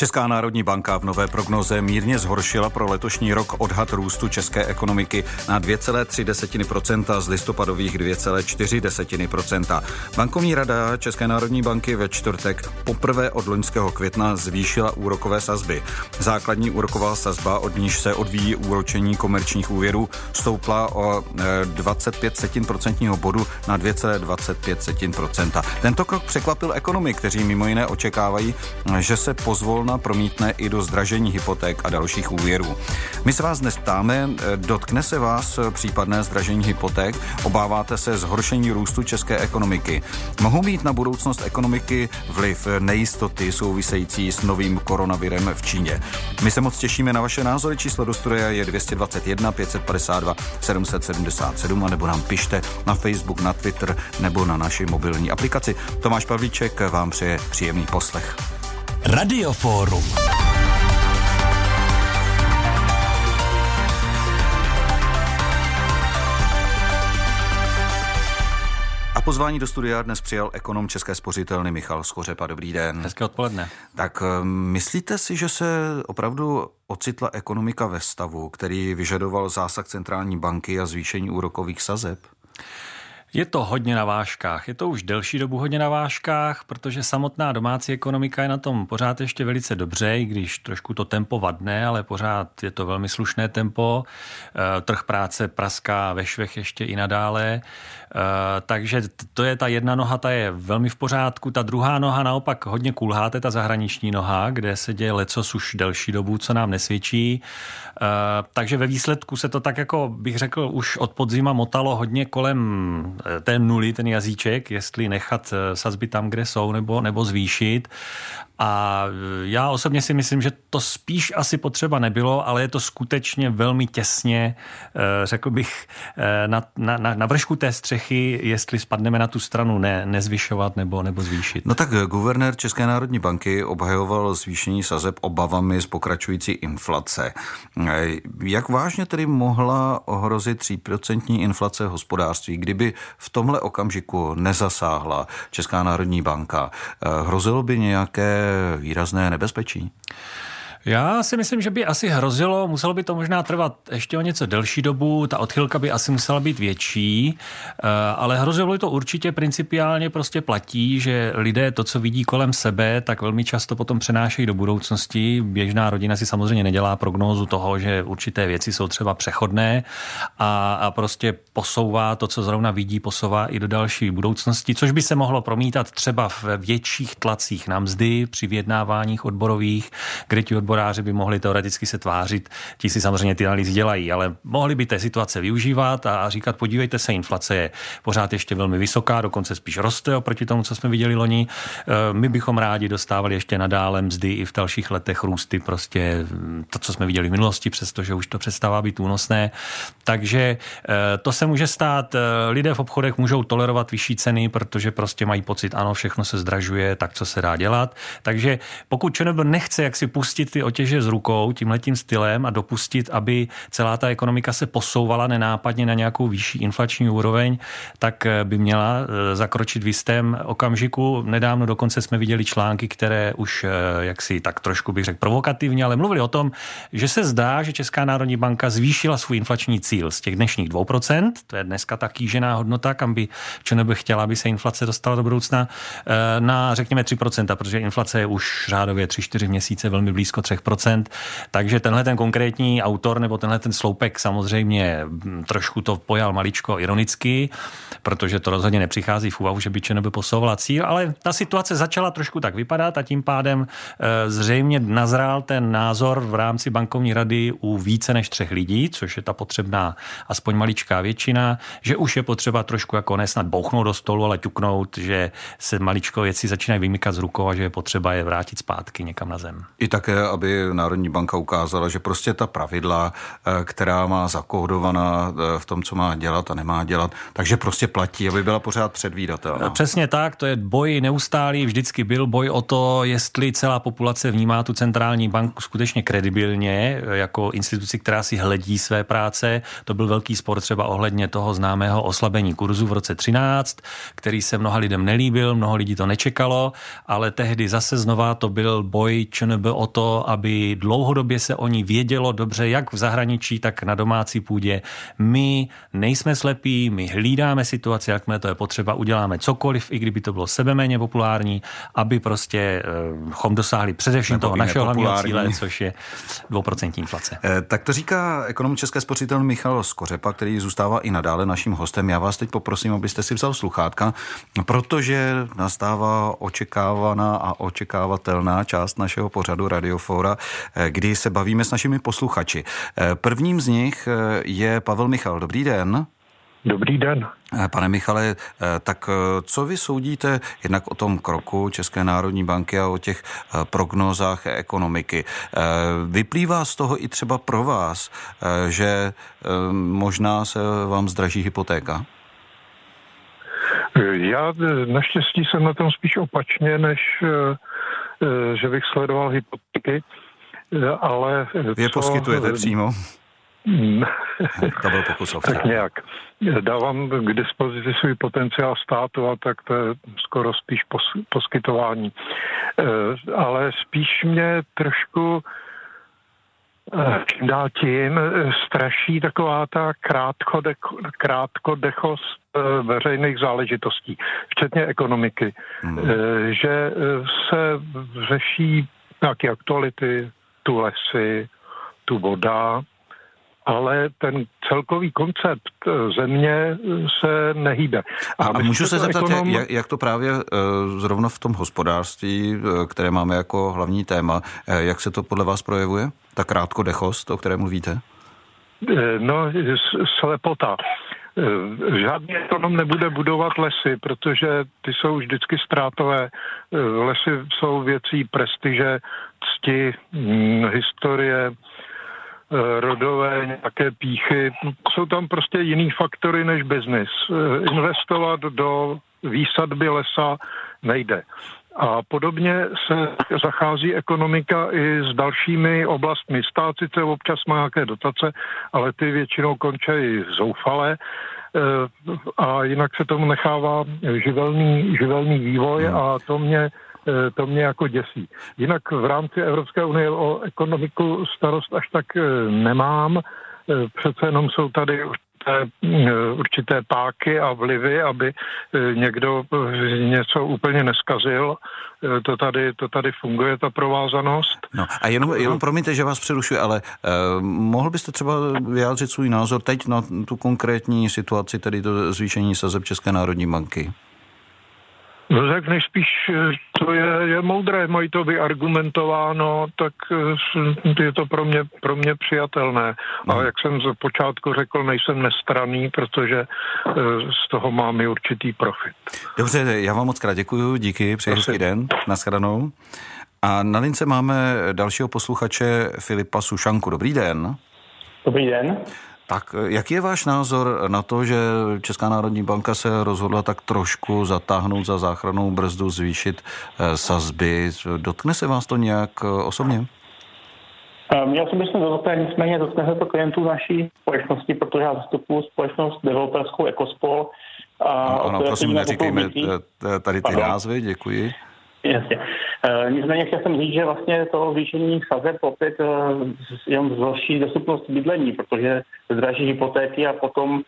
Česká národní banka v nové prognoze mírně zhoršila pro letošní rok odhad růstu české ekonomiky na 2,3% z listopadových 2,4%. Bankovní rada České národní banky ve čtvrtek poprvé od loňského května zvýšila úrokové sazby. Základní úroková sazba, od níž se odvíjí úročení komerčních úvěrů, stoupla o 25 e, setin procentního bodu na 2,25 setin procenta. Tento krok překvapil ekonomy, kteří mimo jiné očekávají, že se pozvolna zákona promítne i do zdražení hypoték a dalších úvěrů. My se vás dnes ptáme, dotkne se vás případné zdražení hypoték? Obáváte se zhoršení růstu české ekonomiky? Mohou mít na budoucnost ekonomiky vliv nejistoty související s novým koronavirem v Číně? My se moc těšíme na vaše názory. Číslo do studia je 221 552 777 a nebo nám pište na Facebook, na Twitter nebo na naši mobilní aplikaci. Tomáš Pavlíček vám přeje příjemný poslech. Radiofórum. A pozvání do studia dnes přijal ekonom České spořitelny Michal Skořepa. Dobrý den. Hezké odpoledne. Tak eh, myslíte si, že se opravdu ocitla ekonomika ve stavu, který vyžadoval zásah centrální banky a zvýšení úrokových sazeb? Je to hodně na vážkách. Je to už delší dobu hodně na vážkách, protože samotná domácí ekonomika je na tom pořád ještě velice dobře, i když trošku to tempo vadne, ale pořád je to velmi slušné tempo. Eh, trh práce praská ve švech ještě i nadále. Eh, takže to je ta jedna noha, ta je velmi v pořádku. Ta druhá noha naopak hodně kulhá, to je ta zahraniční noha, kde se děje lecos už delší dobu, co nám nesvědčí. Eh, takže ve výsledku se to tak jako bych řekl už od podzima motalo hodně kolem té nuly, ten jazyček, jestli nechat sazby tam, kde jsou, nebo, nebo zvýšit. A já osobně si myslím, že to spíš asi potřeba nebylo, ale je to skutečně velmi těsně, řekl bych, na, na, na vršku té střechy, jestli spadneme na tu stranu ne, nezvyšovat nebo, nebo zvýšit. No tak guvernér České národní banky obhajoval zvýšení sazeb obavami z pokračující inflace. Jak vážně tedy mohla ohrozit 3% inflace hospodářství, kdyby v tomhle okamžiku nezasáhla Česká národní banka? Hrozilo by nějaké výrazné nebezpečí? Já si myslím, že by asi hrozilo, muselo by to možná trvat ještě o něco delší dobu, ta odchylka by asi musela být větší, eh, ale hrozilo by to určitě principiálně prostě platí, že lidé to, co vidí kolem sebe, tak velmi často potom přenášejí do budoucnosti. Běžná rodina si samozřejmě nedělá prognózu toho, že určité věci jsou třeba přechodné a, a prostě posouvá to, co zrovna vidí, posouvá i do další budoucnosti, což by se mohlo promítat třeba v větších tlacích na mzdy při vyjednáváních odborových, kde ti odboráři by mohli teoreticky se tvářit, ti si samozřejmě ty analýzy dělají, ale mohli by té situace využívat a říkat, podívejte se, inflace je pořád ještě velmi vysoká, dokonce spíš roste oproti tomu, co jsme viděli loni. E, my bychom rádi dostávali ještě nadále mzdy i v dalších letech růsty, prostě to, co jsme viděli v minulosti, přestože už to přestává být únosné. Takže e, to se může stát. E, lidé v obchodech můžou tolerovat vyšší ceny, protože prostě mají pocit, ano, všechno se zdražuje, tak co se dá dělat. Takže pokud ČNB nechce jak si pustit ty ty otěže z rukou tímhletím stylem a dopustit, aby celá ta ekonomika se posouvala nenápadně na nějakou vyšší inflační úroveň, tak eh, by měla eh, zakročit v jistém okamžiku. Nedávno dokonce jsme viděli články, které už eh, jaksi tak trošku bych řekl provokativně, ale mluvili o tom, že se zdá, že Česká národní banka zvýšila svůj inflační cíl z těch dnešních 2%, to je dneska ta kýžená hodnota, kam by by chtěla, aby se inflace dostala do budoucna, na řekněme 3%, protože inflace je už řádově 3-4 měsíce velmi blízko 3%. Takže tenhle ten konkrétní autor nebo tenhle ten sloupek samozřejmě trošku to pojal maličko ironicky, protože to rozhodně nepřichází v úvahu, že by ČNB posouvala cíl, ale ta situace začala trošku tak vypadat a tím pádem e, zřejmě nazrál ten názor v rámci bankovní rady u více než třech lidí, což je ta potřebná aspoň maličká většina, že už je potřeba trošku jako nesnad bouchnout do stolu, ale ťuknout, že se maličko věci začínají vymykat z rukou a že je potřeba je vrátit zpátky někam na zem. I také, aby Národní banka ukázala, že prostě ta pravidla, eh, která má zakódovaná eh, v tom, co má dělat a nemá dělat, takže prostě platí, aby byla pořád předvídatelná. Přesně tak, to je boj neustálý, vždycky byl boj o to, jestli celá populace vnímá tu centrální banku skutečně kredibilně, jako instituci, která si hledí své práce. To byl velký spor třeba ohledně toho známého oslabení kurzu v roce 13, který se mnoha lidem nelíbil, mnoho lidí to nečekalo, ale tehdy zase znova to byl boj ČNB o to, aby dlouhodobě se o ní vědělo dobře, jak v zahraničí, tak na domácí půdě. My nejsme slepí, my hlídáme situaci, jakmile to je potřeba, uděláme cokoliv, i kdyby to bylo sebeméně populární, aby prostě eh, chom dosáhli především Nebo toho našeho hlavního cíle, což je 2% inflace. Eh, tak to říká ekonom České spořitelny Michal Skořepa, který zůstává i nadále naším hostem. Já vás teď poprosím, abyste si vzal sluchátka, protože nastává očekávaná a očekávatelná část našeho pořadu Radiofora, eh, kdy se bavíme s našimi posluchači. Eh, prvním z nich eh, je Pavel Michal. Dobrý den. Dobrý den. Pane Michale, tak co vy soudíte jednak o tom kroku České národní banky a o těch prognózách ekonomiky? Vyplývá z toho i třeba pro vás, že možná se vám zdraží hypotéka? Já naštěstí jsem na tom spíš opačně, než že bych sledoval hypotéky, ale... Vy je co... poskytujete přímo? to byl pokus Tak nějak. Dávám k dispozici svůj potenciál státu a tak to je skoro spíš pos, poskytování. Eh, ale spíš mě trošku Eh, čím dál tím eh, straší taková ta krátkodechost eh, veřejných záležitostí, včetně ekonomiky, hmm. že se řeší nějaké aktuality, tu lesy, tu voda, ale ten celkový koncept země se nehýbe. A, a můžu se zeptat, ekonom... jak, jak to právě zrovna v tom hospodářství, které máme jako hlavní téma, jak se to podle vás projevuje? ta krátkodechost, o které mluvíte? Eh, no, slepota. Eh, žádný ekonom nebude budovat lesy, protože ty jsou vždycky ztrátové. Eh, lesy jsou věcí prestiže, cti, hm, historie, rodové nějaké píchy. Jsou tam prostě jiný faktory než biznis. Investovat do výsadby lesa nejde. A podobně se zachází ekonomika i s dalšími oblastmi. Stát sice občas má nějaké dotace, ale ty většinou končí zoufale eh, a jinak se tomu nechává živelný, živelný vývoj hmm. a to mě eh, to mě jako děsí. Jinak v rámci Evropské unie o ekonomiku starost až tak eh, nemám. Přece jenom jsou tady určité, eh, určité páky a vlivy, aby eh, někdo eh, něco úplně neskazil. To tady, to tady funguje, ta provázanost. No a jenom, jenom promiňte, že vás přerušuji, ale eh, mohl byste třeba vyjádřit svůj názor teď na tu konkrétní situaci, tedy to zvýšení sazeb České národní banky? No tak nejspíš eh, to je, je moudré, mají to vyargumentováno, tak eh, je to pro mě, pro mě přijatelné. A mhm. jak jsem z počátku řekl, nejsem nestraný, protože eh, z toho mám i určitý profit. Dobře, já vám moc krát děkuji, díky, přeji hezký den, nashledanou. A na lince máme dalšího posluchače Filipa Sušanku. Dobrý den. Dobrý den. Tak jaký je váš názor na to, že Česká národní banka se rozhodla tak trošku zatáhnout za záchranou brzdu, zvýšit eh, sazby? Dotkne se vás to nějak eh, osobně? Eh, mě osobně se dotkne, nicméně dotkne se to klientů naší společnosti, protože já zastupuji společnost developerskou Ecospol. A ano, prosím, neříkejme tady ty názvy, děkuji. Jasně. E, nicméně chtěl jsem říct, že vlastně to zvýšení sazeb opět e, jenom zhorší dostupnost bydlení, protože zdraží hypotéky a potom,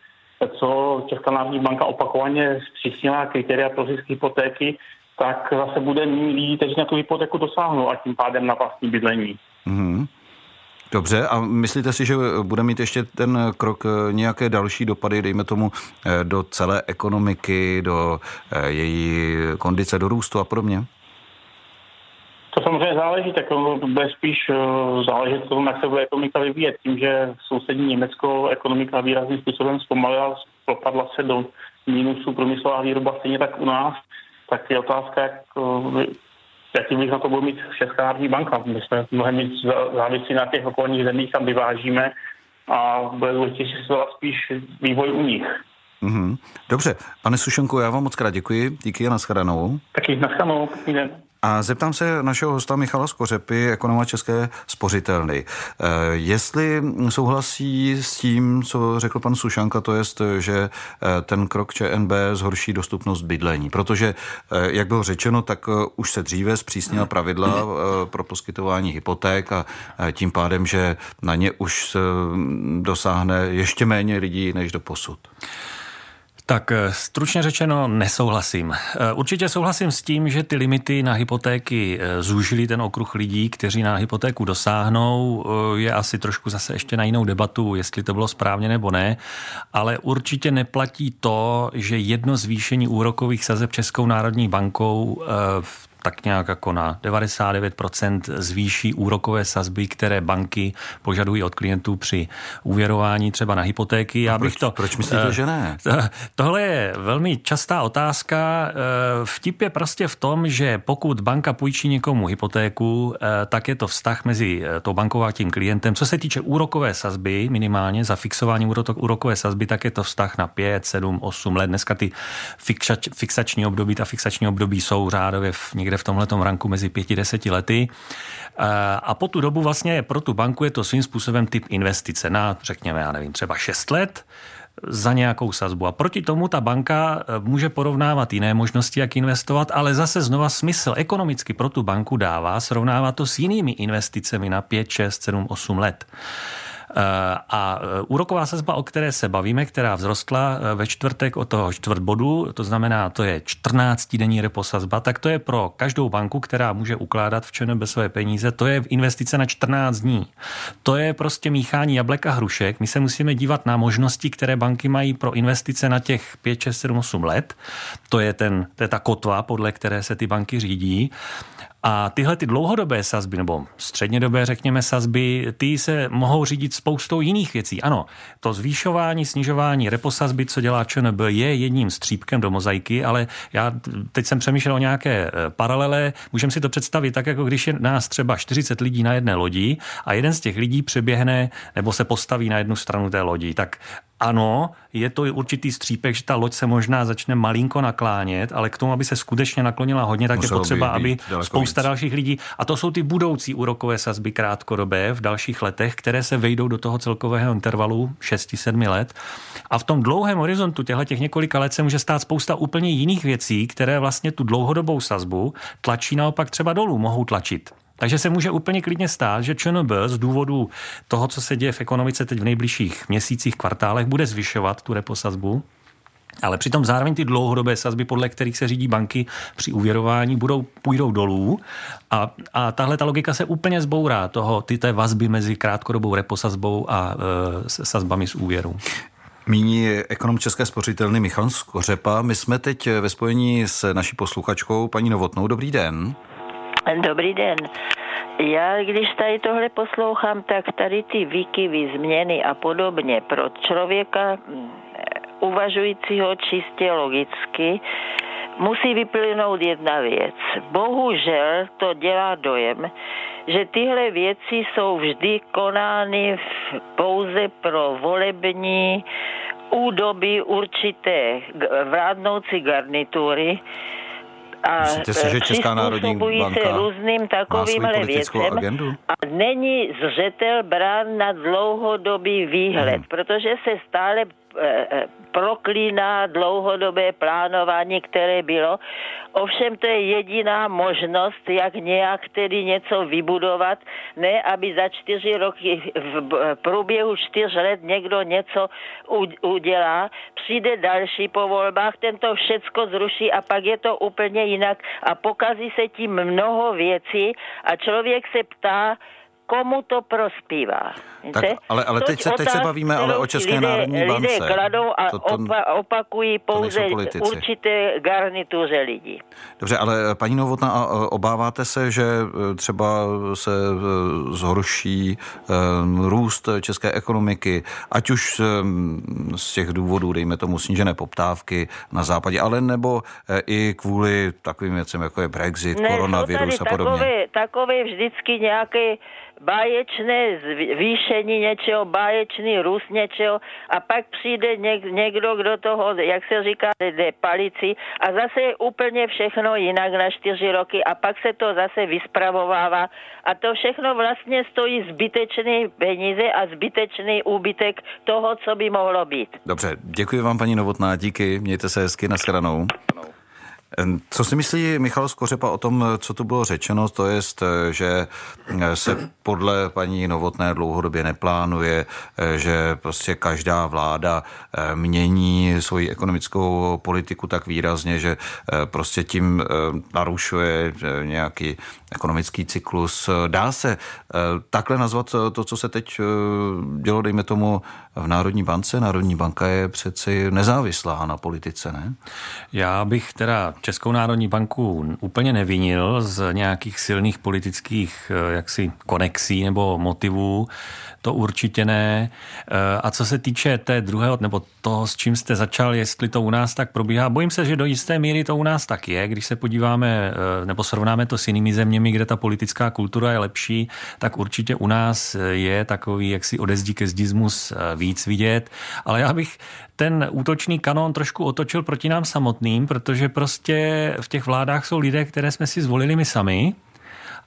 co Česká národní banka opakovaně zpřísnila kritéria pro zisk hypotéky, tak zase bude méně lidí, kteří na tu hypotéku dosáhnou a tím pádem na vlastní bydlení. Mm-hmm. Dobře, a myslíte si, že bude mít ještě ten krok e, nějaké další dopady, dejme tomu, e, do celé ekonomiky, do e, její kondice, do růstu a podobně? To samozřejmě záleží, tak to bude spíš uh, záležet tom, jak se bude ekonomika vyvíjet. Tím, že sousední Německo ekonomika výrazným způsobem zpomalila, propadla se do mínusu průmyslová výroba stejně tak u nás, tak je otázka, jak uh, jaký vliv na to bude mít Česká národní banka. My jsme mnohem víc závislí na těch okolních zemích, kam vyvážíme a bude důležitější sledovat spíš vývoj u nich. Mm-hmm. Dobře, pane Sušenko, já vám moc krát děkuji. Díky a nashledanou. Taky nashledanou. A zeptám se našeho hosta Michala Skořepy, ekonoma České spořitelny. Eh, jestli souhlasí s tím, co řekl pan Sušanka, to jest, že eh, ten krok ČNB zhorší dostupnost bydlení. Protože, eh, jak bylo řečeno, tak už se dříve zpřísnila pravidla pro poskytování hypoték a tím pádem, že na ně už dosáhne ještě méně lidí než do posud. Tak eh, stručně řečeno nesouhlasím. Eh, určitě souhlasím s tím, že ty limity na hypotéky eh, zúžily ten okruh lidí, kteří na hypotéku dosáhnou. Je asi trošku zase ještě na jinou debatu, jestli to bylo správně nebo ne, ale určitě neplatí to, že jedno zvýšení úrokových sazeb Českou národní bankou v tak nějak jako na 99% zvýší úrokové sazby, které banky požadují od klientů při úvěrování třeba na hypotéky. Já bych proč, to, proč myslíte, uh, že ne? Tohle je velmi častá otázka. Uh, vtip je prostě v tom, že pokud banka půjčí někomu hypotéku, uh, tak je to vztah mezi tou bankou a tím klientem. Co se týče úrokové sazby, minimálně za fixování úrokové sazby, tak je to vztah na 5, 7, 8 let. Dneska ty fixační období, ta fixační období jsou řádově v někde někde v tomhle ranku mezi pěti deseti lety. Eh, a po tu dobu vlastně pro tu banku je to svým způsobem typ investice na, řekněme, já nevím, třeba 6 let za nějakou sazbu. A proti tomu ta banka eh, může porovnávat jiné možnosti, jak investovat, ale zase znova smysl ekonomicky pro tu banku dává srovnávat to s jinými investicemi na 5, 6, 7, 8 let. A e, úroková sazba, o které se bavíme, která vzrostla e, ve čtvrtek o toho čtvrtbodu, to znamená, to je 14-denní reposazba, tak to je pro každou banku, která může ukládat v ČNB své peníze, to je investice na 14 dní. To je prostě míchání jablek a hrušek. My se musíme dívat na možnosti, které banky mají pro investice na těch 5, 6, 7, 8 let. To je, ten, to je ta kotva, podle které se ty banky řídí. A tyhle ty dlouhodobé sazby, nebo střednědobé, řekněme, sazby, ty se mohou řídit spoustou jiných věcí. Ano, to zvýšování, snižování reposazby, co dělá ČNB, je jedním střípkem do mozaiky, ale já teď jsem přemýšlel o nějaké e, paralele. Můžeme si to představit tak, jako když je nás třeba 40 lidí na jedné lodi a jeden z těch lidí přeběhne nebo se postaví na jednu stranu té lodi. Tak ano, je to určitý střípek, že ta loď se možná začne malinko naklánět, ale k tomu, aby se skutečně naklonila hodně, tak Muselo je potřeba, by aby spousta víc. dalších lidí, a to jsou ty budoucí úrokové sazby krátkodobé v dalších letech, které se vejdou do toho celkového intervalu 6-7 let. A v tom dlouhém horizontu těchto těch několika let se může stát spousta úplně jiných věcí, které vlastně tu dlouhodobou sazbu tlačí naopak třeba dolů, mohou tlačit. Takže se může úplně klidně stát, že ČNB z důvodu toho, co se děje v ekonomice teď v nejbližších měsících, kvartálech, bude zvyšovat tu reposazbu, ale přitom zároveň ty dlouhodobé sazby, podle kterých se řídí banky při uvěrování, budou, půjdou dolů a, a tahle ta logika se úplně zbourá toho, ty té vazby mezi krátkodobou reposazbou a e, sazbami z úvěru. Míní ekonom České spořitelny Michal Skořepa. My jsme teď ve spojení s naší posluchačkou paní Novotnou. Dobrý den. Dobrý den. Já, když tady tohle poslouchám, tak tady ty výkyvy, změny a podobně pro člověka mm, uvažujícího čistě logicky, musí vyplynout jedna věc. Bohužel to dělá dojem, že tyhle věci jsou vždy konány pouze pro volební údoby určité vládnoucí garnitury, Myslíte si, že Česká národní banka se různým takovým věcem agendu? a není zřetel brán na dlouhodobý výhled, hmm. protože se stále proklíná dlouhodobé plánování, které bylo. Ovšem to je jediná možnost, jak nějak tedy něco vybudovat, ne aby za čtyři roky v průběhu čtyř let někdo něco udělá, přijde další po volbách, ten to všecko zruší a pak je to úplně jinak a pokazí se tím mnoho věcí a člověk se ptá, komu to prospívá. Tak, ale, ale teď, se, teď se bavíme ale o České lidé, národní bance. Lidé kladou a to, to, opa, opakují pouze určité garnituře lidí. Dobře, ale paní Novotná, obáváte se, že e, třeba se zhorší růst české ekonomiky, ať už z těch důvodů, dejme tomu snížené poptávky na západě, ale nebo i kvůli takovým věcem, jako je Brexit, ne, koronavirus a podobně? Takové, takové vždycky nějaké báječné zvýšení něčeho, báječný růst něčeho a pak přijde něk, někdo, kdo toho, jak se říká, jde palici a zase je úplně všechno jinak na čtyři roky a pak se to zase vyspravovává a to všechno vlastně stojí zbytečný peníze a zbytečný úbytek toho, co by mohlo být. Dobře, děkuji vám paní Novotná, díky, mějte se hezky, nashledanou. Co si myslí Michal Skořepa o tom, co tu bylo řečeno, to je, že se podle paní Novotné dlouhodobě neplánuje, že prostě každá vláda eh, mění svoji ekonomickou politiku tak výrazně, že eh, prostě tím eh, narušuje nějaký ekonomický cyklus. Dá se takhle nazvat to, co se teď dělo, dejme tomu, v Národní bance? Národní banka je přeci nezávislá na politice, ne? Já bych teda Českou národní banku úplně nevinil z nějakých silných politických eh, jaksi konexí nebo motivů. To určitě ne. Eh, a co se týče té druhého, nebo toho, s čím jste začal, jestli to u nás tak probíhá, bojím se, že do jisté míry to u nás tak je. Když se podíváme eh, nebo srovnáme to s jinými zeměmi, kde ta politická kultura je lepší, tak určitě u nás je takový jaksi odezdí ke zdizmus víc vidět. Ale já bych ten útočný kanon trošku otočil proti nám samotným, protože prostě v těch vládách jsou lidé, které jsme si zvolili my sami.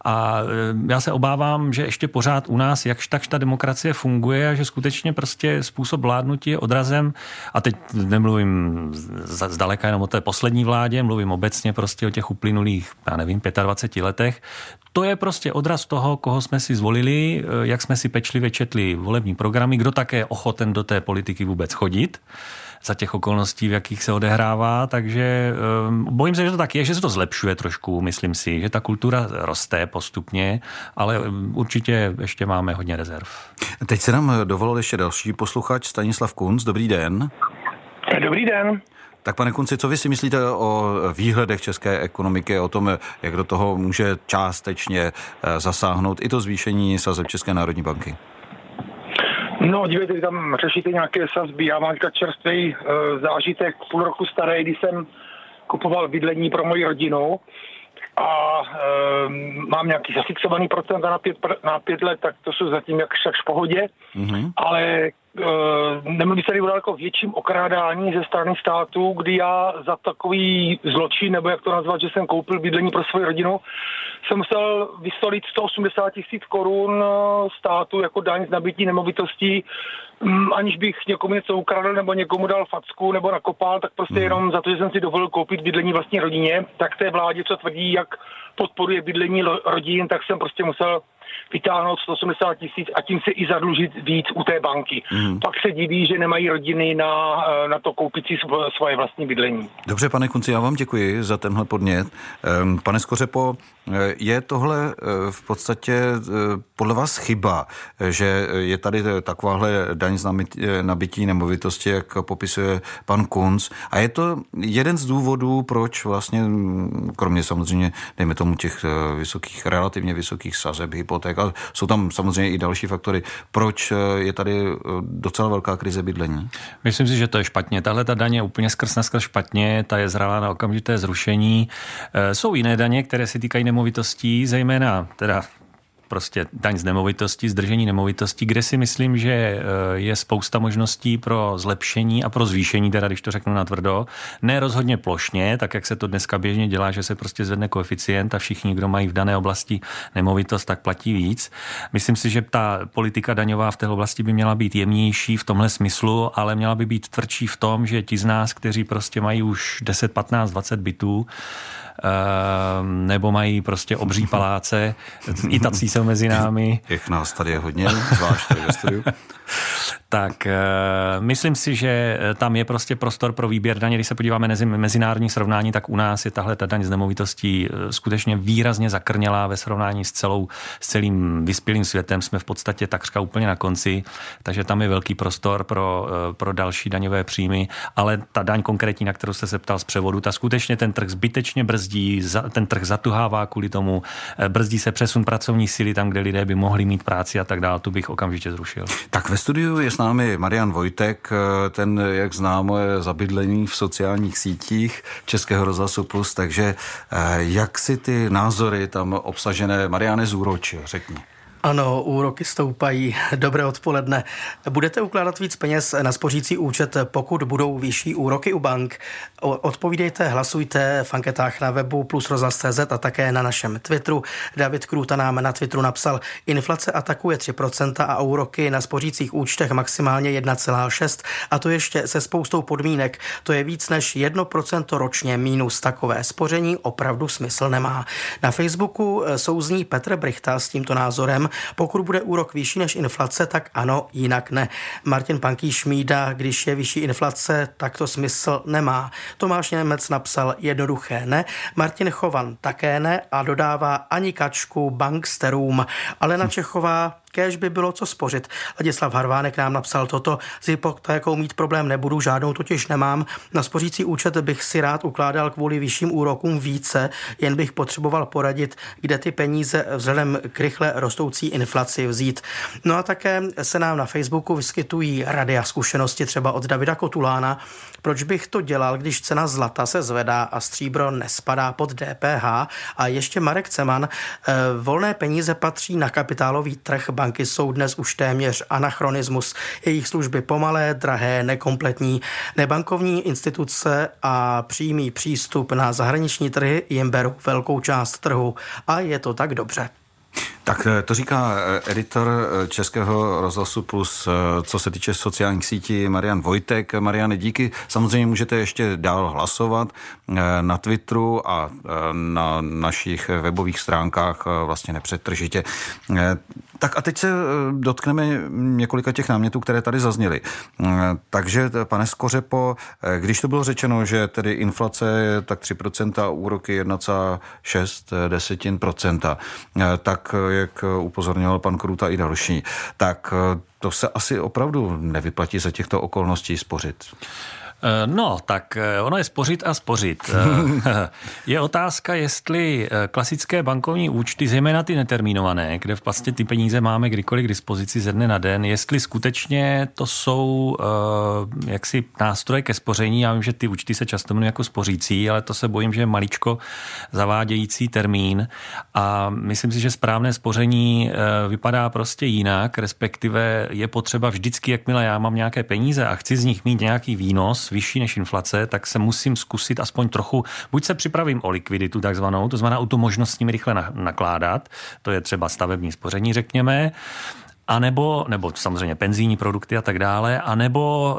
A e, já se obávám, že ještě pořád u nás jakž takž ta demokracie funguje a že skutečně prostě způsob vládnutí je odrazem, a teď nemluvím zdaleka jenom o té poslední vládě, mluvím obecně prostě o těch uplynulých, já nevím, 25 letech, to je prostě odraz toho, koho jsme si zvolili, e, jak jsme si pečlivě četli volební programy, kdo také ochoten do té politiky vůbec chodit za těch okolností, v jakých se odehrává, takže um, bojím se, že to tak je, že se to zlepšuje trošku, myslím si, že ta kultura roste postupně, ale um, určitě ještě máme hodně rezerv. Teď se nám dovolil ještě další posluchač Stanislav Kunc. Dobrý den. Dobrý den. Tak pane Kunci, co vy si myslíte o výhledech české ekonomiky, o tom, jak do toho může částečně eh, zasáhnout i to zvýšení sazeb České národní banky? No, dívejte, vy tam řešíte nějaké sazby. Já mám říkat čerstvý e, zážitek, půl roku starý, když jsem kupoval bydlení pro moji rodinu a e, mám nějaký zafixovaný procent na pět, na pět let, tak to jsou zatím jak však v pohodě, mm-hmm. ale Eh, nemluví se tady o daleko větším okrádání ze strany státu, kdy já za takový zločin, nebo jak to nazvat, že jsem koupil bydlení pro svou rodinu, jsem musel vystolit 180 tisíc korun eh, státu jako daň z nabití nemovitostí, mm, aniž bych někomu něco ukradl nebo někomu dal facku nebo nakopal, tak prostě mm. jenom za to, že jsem si dovolil koupit bydlení vlastní rodině, tak té vládě, co tvrdí, jak podporuje bydlení rodin, tak jsem prostě musel vytáhnout 180 tisíc a tím se i zadlužit víc u té banky. Mm. Pak se diví, že nemají rodiny na, eh, na to koupit si svoje vlastní bydlení. Dobře, pane Kunci, já vám děkuji za tenhle podnět. Ehm, pane Skořepo, eh, je tohle eh, v podstatě podle vás chyba, že je tady takováhle daň z nabití nemovitosti, jak popisuje pan Kunc. A je to jeden z důvodů, proč vlastně, mm, kromě samozřejmě, dejme tomu těch vysokých, relativně vysokých sazeb, hypoték, hypoték a jsou tam samozřejmě i další faktory. Proč eh, je tady eh, docela velká krize bydlení? Myslím si, že to je špatně. Tahle ta daně je úplně skrz skrz špatně, ta je zralá na okamžité zrušení. Eh, jsou jiné daně, které se týkají nemovitostí, zejména teda prostě daň z nemovitosti, zdržení nemovitosti, kde si myslím, že eh, je spousta možností pro zlepšení a pro zvýšení, teda když to řeknu na tvrdo. Ne rozhodně plošně, tak jak se to dneska běžně dělá, že se prostě zvedne koeficient a všichni, kdo mají v dané oblasti nemovitost, tak platí víc. Myslím si, že ta politika daňová v té oblasti by měla být jemnější v tomhle smyslu, ale měla by být tvrdší v tom, že ti z nás, kteří prostě mají už 10, 15, 20 bytů, Ehm, nebo mají prostě obří paláce. I tací jsou mezi námi. Jak nás tady je hodně, zvlášť tady ve studiu. tak myslím si, že tam je prostě prostor pro výběr daně. Když se podíváme na mezinárodní srovnání, tak u nás je tahle ta daň z nemovitostí skutečně výrazně zakrnělá ve srovnání s, celou, s celým vyspělým světem. Jsme v podstatě takřka úplně na konci, takže tam je velký prostor pro, pro další daňové příjmy, ale ta daň konkrétní, na kterou jste se ptal z převodu, ta skutečně ten trh zbytečně brzdí, ten trh zatuhává kvůli tomu, eh, brzdí se přesun pracovní síly tam, kde lidé by mohli mít práci a tak dále, tu bych okamžitě zrušil. Tak ve studiu je s námi Marian Vojtek, ten, jak známo, je zabydlení v sociálních sítích Českého rozhlasu Plus, takže eh, jak si ty názory tam obsažené Mariane zúročil, řekni. Ano, úroky stoupají. Dobré odpoledne. Budete ukládat víc peněz na spořící účet, pokud budou vyšší úroky u bank? Odpovídejte, hlasujte v anketách na webu plus rozhlas.cz a také na našem Twitteru. David Krůta nám na Twitteru napsal, inflace atakuje 3% a úroky na spořících účtech maximálně 1,6 a to ještě se spoustou podmínek. To je víc než 1% ročně mínus. Takové spoření opravdu smysl nemá. Na Facebooku souzní Petr Brichta s tímto názorem. Pokud bude úrok vyšší než inflace, tak ano, jinak ne. Martin Panký šmída, když je vyšší inflace, tak to smysl nemá. Tomáš Němec napsal jednoduché ne, Martin Chovan také ne a dodává ani kačku banksterům. Ale na Čechová kéž by bylo co spořit. Ladislav Harvánek nám napsal toto, s hypotékou mít problém nebudu, žádnou totiž nemám. Na spořící účet bych si rád ukládal kvůli vyšším úrokům více, jen bych potřeboval poradit, kde ty peníze vzhledem k rychle rostoucí inflaci vzít. No a také se nám na Facebooku vyskytují rady a zkušenosti třeba od Davida Kotulána, proč bych to dělal, když cena zlata se zvedá a stříbro nespadá pod DPH a ještě Marek Ceman, eh, volné peníze patří na kapitálový trh banky jsou dnes už téměř anachronismus. Jejich služby pomalé, drahé, nekompletní. Nebankovní instituce a přímý přístup na zahraniční trhy jim berou velkou část trhu. A je to tak dobře. Tak eh, to říká eh, editor eh, Českého rozhlasu Plus, co se týče sociálních sítí, Marian Vojtek. Mariane, díky. Samozřejmě můžete ještě dál hlasovat na Twitteru a na našich webových stránkách vlastně nepřetržitě. Tak a teď se dotkneme několika těch námětů, které tady zazněly. Takže, pane Skořepo, když to bylo řečeno, že tedy inflace je tak 3%, úroky 1,6 desetin procenta, tak jak upozorňoval pan Kruta i další, tak to se asi opravdu nevyplatí za těchto okolností spořit. Eh, no, tak eh, ono je spořit a spořit. Eh, je otázka, jestli klasické bankovní účty, zejména ty netermínované, kde vlastně ty peníze máme kdykoliv k dispozici ze dne na den, jestli skutečně to jsou jaksi nástroje ke spoření. Já vím, že ty účty se často jmenují jako spořící, ale to se bojím, že je maličko zavádějící termín a myslím si, že správné spoření vypadá prostě jinak, respektive je potřeba vždycky, jakmile já mám nějaké peníze a chci z nich mít nějaký výnos, vyšší než inflace, tak se musím zkusit aspoň trochu, buď se připravím o likviditu takzvanou, to znamená o tu možnost s nimi rychle nakládat, to je třeba stavební spoření, řekněme, a nebo, nebo samozřejmě penzijní produkty a tak dále, a nebo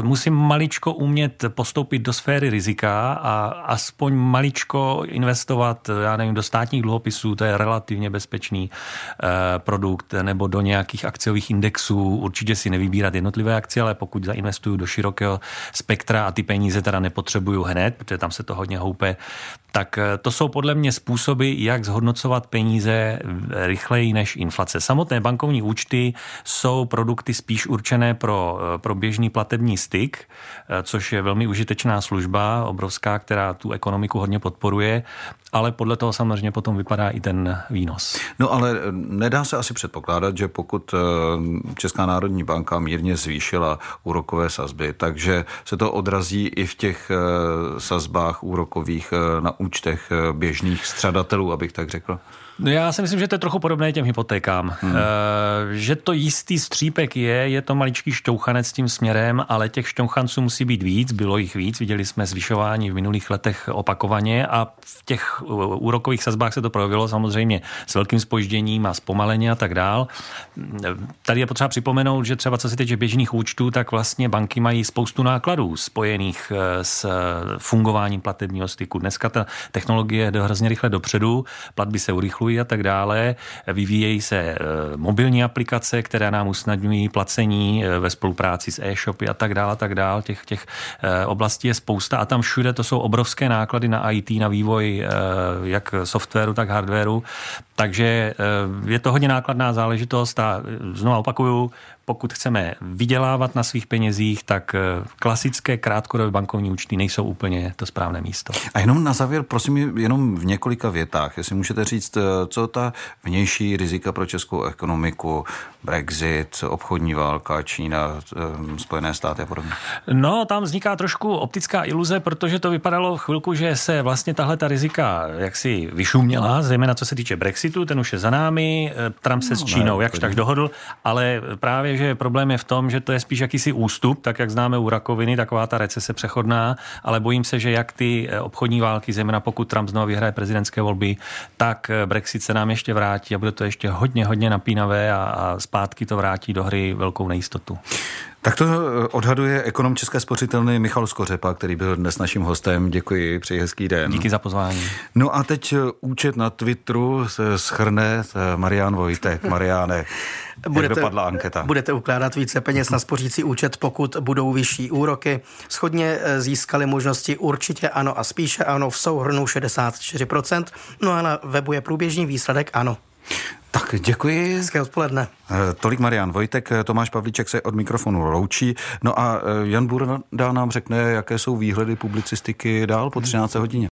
e, musím maličko umět postoupit do sféry rizika a aspoň maličko investovat, já nevím, do státních dluhopisů, to je relativně bezpečný e, produkt, nebo do nějakých akciových indexů, určitě si nevybírat jednotlivé akcie, ale pokud zainvestuju do širokého spektra a ty peníze teda nepotřebuju hned, protože tam se to hodně houpe, tak eh, to jsou podle mě způsoby, jak zhodnocovat peníze rychleji než inflace. Samotné bankovní účty jsou produkty spíš určené pro, eh, pro běžný platební styk, eh, což je velmi užitečná služba, obrovská, která tu ekonomiku hodně podporuje, ale podle toho samozřejmě potom vypadá i ten výnos. No ale nedá se asi předpokládat, že pokud Česká národní banka mírně zvýšila úrokové sazby, takže se to odrazí i v těch sazbách úrokových na účtech eh, běžných střadatelů, abych tak řekl? No já si myslím, že to je trochu podobné těm hypotékám. Hmm. E, že to jistý střípek je, je to maličký šťouchanec tím směrem, ale těch šťouchanců musí být víc, bylo jich víc, viděli jsme zvyšování v minulých letech opakovaně a v těch úrokových sazbách se to projevilo samozřejmě s velkým spožděním a zpomaleně a tak dál. Tady je potřeba připomenout, že třeba co se týče běžných účtů, tak vlastně banky mají spoustu nákladů spojených eh, s fungováním platebního styku. Dneska ta technologie jde hrozně rychle dopředu, platby se urychlují a tak dále. Vyvíjejí se mobilní aplikace, které nám usnadňují placení ve spolupráci s e-shopy a tak dále, a tak dále. Těch, těch oblastí je spousta a tam všude to jsou obrovské náklady na IT, na vývoj jak softwaru, tak hardwaru. Takže je to hodně nákladná záležitost a znovu opakuju, pokud chceme vydělávat na svých penězích, tak eh, klasické krátkodobé bankovní účty nejsou úplně to správné místo. A jenom na závěr, prosím, jenom v několika větách, jestli můžete říct, eh, co ta vnější rizika pro českou ekonomiku, Brexit, obchodní válka, Čína, eh, Spojené státy a podobně? No, tam vzniká trošku optická iluze, protože to vypadalo chvilku, že se vlastně tahle ta rizika jaksi vyšuměla, zejména co se týče Brexitu, ten už je za námi, Trump se no, s Čínou ne, jakž tak dohodl, ale právě, že problém je v tom, že to je spíš jakýsi ústup, tak jak známe u rakoviny, taková ta recese přechodná, ale bojím se, že jak ty eh, obchodní války, zejména pokud Trump znovu vyhraje prezidentské volby, tak eh, Brexit se nám ještě vrátí a bude to ještě hodně, hodně napínavé a, a zpátky to vrátí do hry velkou nejistotu. Tak to eh, odhaduje ekonom České spořitelny Michal Skořepa, který byl dnes naším hostem. Děkuji, přeji hezký den. Díky za pozvání. No a teď účet na Twitteru se schrne Marian Vojtek. Mariáne, budete, jak dopadla anketa? Budete ukládat více peněz na spořící účet, pokud budou vyšší úroky. Schodně eh, získali možnosti určitě ano a spíše ano v souhrnu 64%. No a na webu je průběžný výsledek ano. Tak děkuji. Hezké odpoledne. Eh, tolik Marian Vojtek, eh, Tomáš Pavlíček se od mikrofonu loučí. No a Jan Burda nám řekne, jaké jsou výhledy publicistiky dál po 13. hodině.